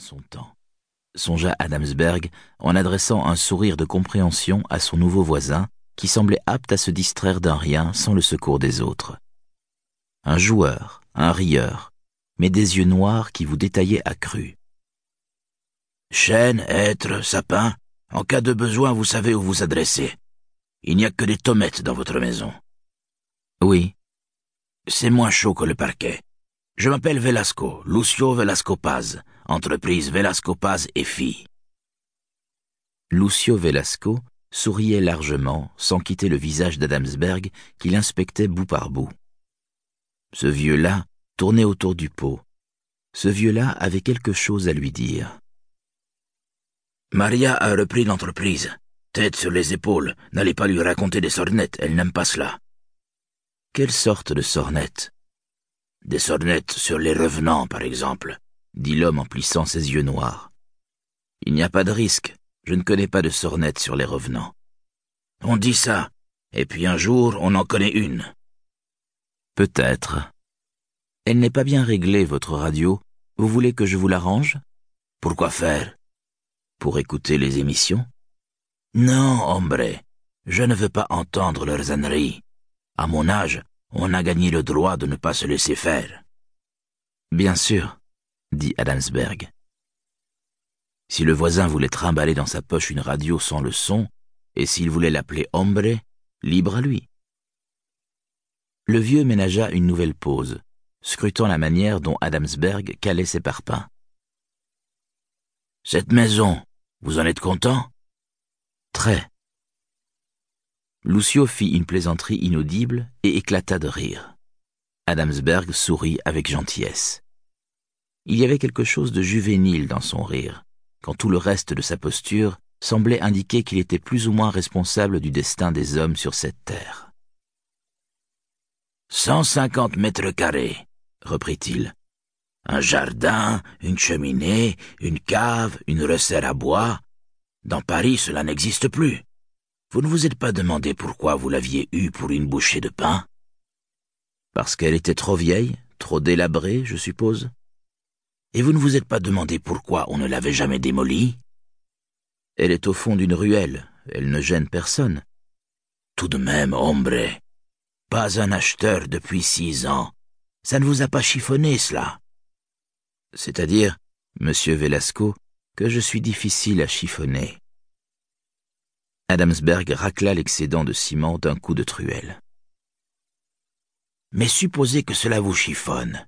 son temps, songea Adamsberg en adressant un sourire de compréhension à son nouveau voisin qui semblait apte à se distraire d'un rien sans le secours des autres. Un joueur, un rieur, mais des yeux noirs qui vous détaillaient à cru. Chêne, hêtre, sapin, en cas de besoin, vous savez où vous adresser. Il n'y a que des tomettes dans votre maison. Oui. C'est moins chaud que le parquet. Je m'appelle Velasco, Lucio Velasco Paz, entreprise Velasco Paz et fille. Lucio Velasco souriait largement, sans quitter le visage d'Adamsberg, qu'il inspectait bout par bout. Ce vieux-là tournait autour du pot. Ce vieux-là avait quelque chose à lui dire. Maria a repris l'entreprise. Tête sur les épaules, n'allez pas lui raconter des sornettes, elle n'aime pas cela. Quelle sorte de sornettes des sornettes sur les revenants, par exemple, dit l'homme en plissant ses yeux noirs. Il n'y a pas de risque. Je ne connais pas de sornettes sur les revenants. On dit ça, et puis un jour on en connaît une. Peut-être. Elle n'est pas bien réglée, votre radio. Vous voulez que je vous l'arrange Pourquoi faire? Pour écouter les émissions? Non, hombre. Je ne veux pas entendre leurs âneries. À mon âge, on a gagné le droit de ne pas se laisser faire. Bien sûr, dit Adamsberg. Si le voisin voulait trimballer dans sa poche une radio sans le son, et s'il voulait l'appeler hombre, libre à lui. Le vieux ménagea une nouvelle pause, scrutant la manière dont Adamsberg calait ses parpaings. Cette maison, vous en êtes content? Très. Lucio fit une plaisanterie inaudible et éclata de rire. Adamsberg sourit avec gentillesse. Il y avait quelque chose de juvénile dans son rire, quand tout le reste de sa posture semblait indiquer qu'il était plus ou moins responsable du destin des hommes sur cette terre. Cent cinquante mètres carrés, reprit-il. Un jardin, une cheminée, une cave, une resserre à bois. Dans Paris, cela n'existe plus. Vous ne vous êtes pas demandé pourquoi vous l'aviez eue pour une bouchée de pain? Parce qu'elle était trop vieille, trop délabrée, je suppose? Et vous ne vous êtes pas demandé pourquoi on ne l'avait jamais démolie? Elle est au fond d'une ruelle, elle ne gêne personne. Tout de même, hombre, pas un acheteur depuis six ans. Ça ne vous a pas chiffonné, cela? C'est-à-dire, monsieur Velasco, que je suis difficile à chiffonner. Adamsberg racla l'excédent de ciment d'un coup de truelle. Mais supposez que cela vous chiffonne,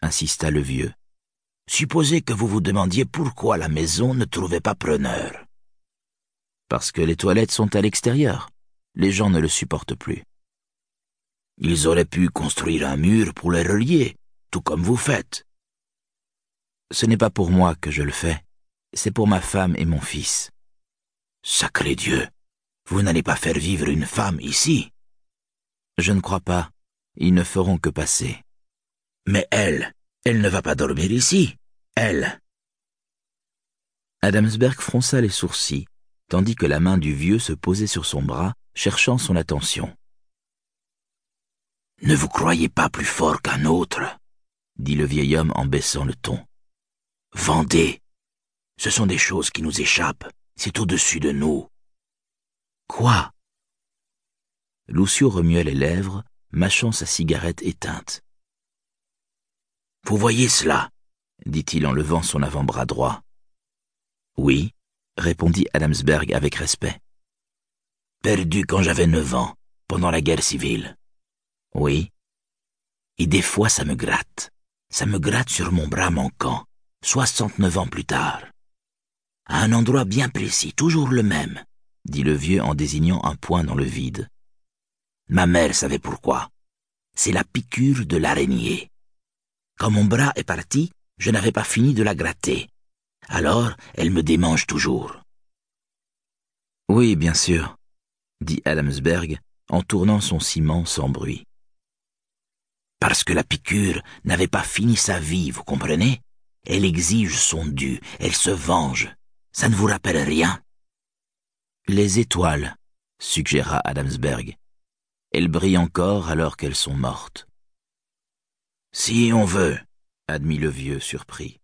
insista le vieux. Supposez que vous vous demandiez pourquoi la maison ne trouvait pas preneur. Parce que les toilettes sont à l'extérieur. Les gens ne le supportent plus. Ils auraient pu construire un mur pour les relier, tout comme vous faites. Ce n'est pas pour moi que je le fais, c'est pour ma femme et mon fils. Sacré Dieu, vous n'allez pas faire vivre une femme ici Je ne crois pas. Ils ne feront que passer. Mais elle, elle ne va pas dormir ici. Elle. Adamsberg fronça les sourcils, tandis que la main du vieux se posait sur son bras, cherchant son attention. Ne vous croyez pas plus fort qu'un autre, dit le vieil homme en baissant le ton. Vendez. Ce sont des choses qui nous échappent. C'est au-dessus de nous. Quoi? Lucio remuait les lèvres, mâchant sa cigarette éteinte. Vous voyez cela? dit-il en levant son avant-bras droit. Oui, répondit Adamsberg avec respect. Perdu quand j'avais neuf ans, pendant la guerre civile. Oui. Et des fois ça me gratte. Ça me gratte sur mon bras manquant, soixante-neuf ans plus tard. À un endroit bien précis, toujours le même, dit le vieux en désignant un point dans le vide. Ma mère savait pourquoi. C'est la piqûre de l'araignée. Quand mon bras est parti, je n'avais pas fini de la gratter. Alors, elle me démange toujours. Oui, bien sûr, dit Adamsberg en tournant son ciment sans bruit. Parce que la piqûre n'avait pas fini sa vie, vous comprenez? Elle exige son dû, elle se venge. Ça ne vous rappelle rien? Les étoiles, suggéra Adamsberg. Elles brillent encore alors qu'elles sont mortes. Si on veut, admit le vieux surpris.